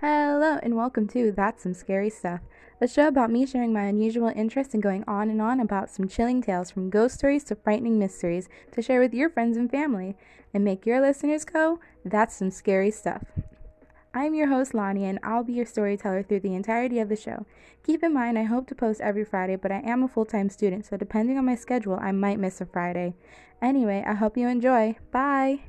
Hello, and welcome to That's Some Scary Stuff, a show about me sharing my unusual interests and going on and on about some chilling tales from ghost stories to frightening mysteries to share with your friends and family and make your listeners go, That's some scary stuff. I'm your host, Lonnie, and I'll be your storyteller through the entirety of the show. Keep in mind, I hope to post every Friday, but I am a full time student, so depending on my schedule, I might miss a Friday. Anyway, I hope you enjoy. Bye!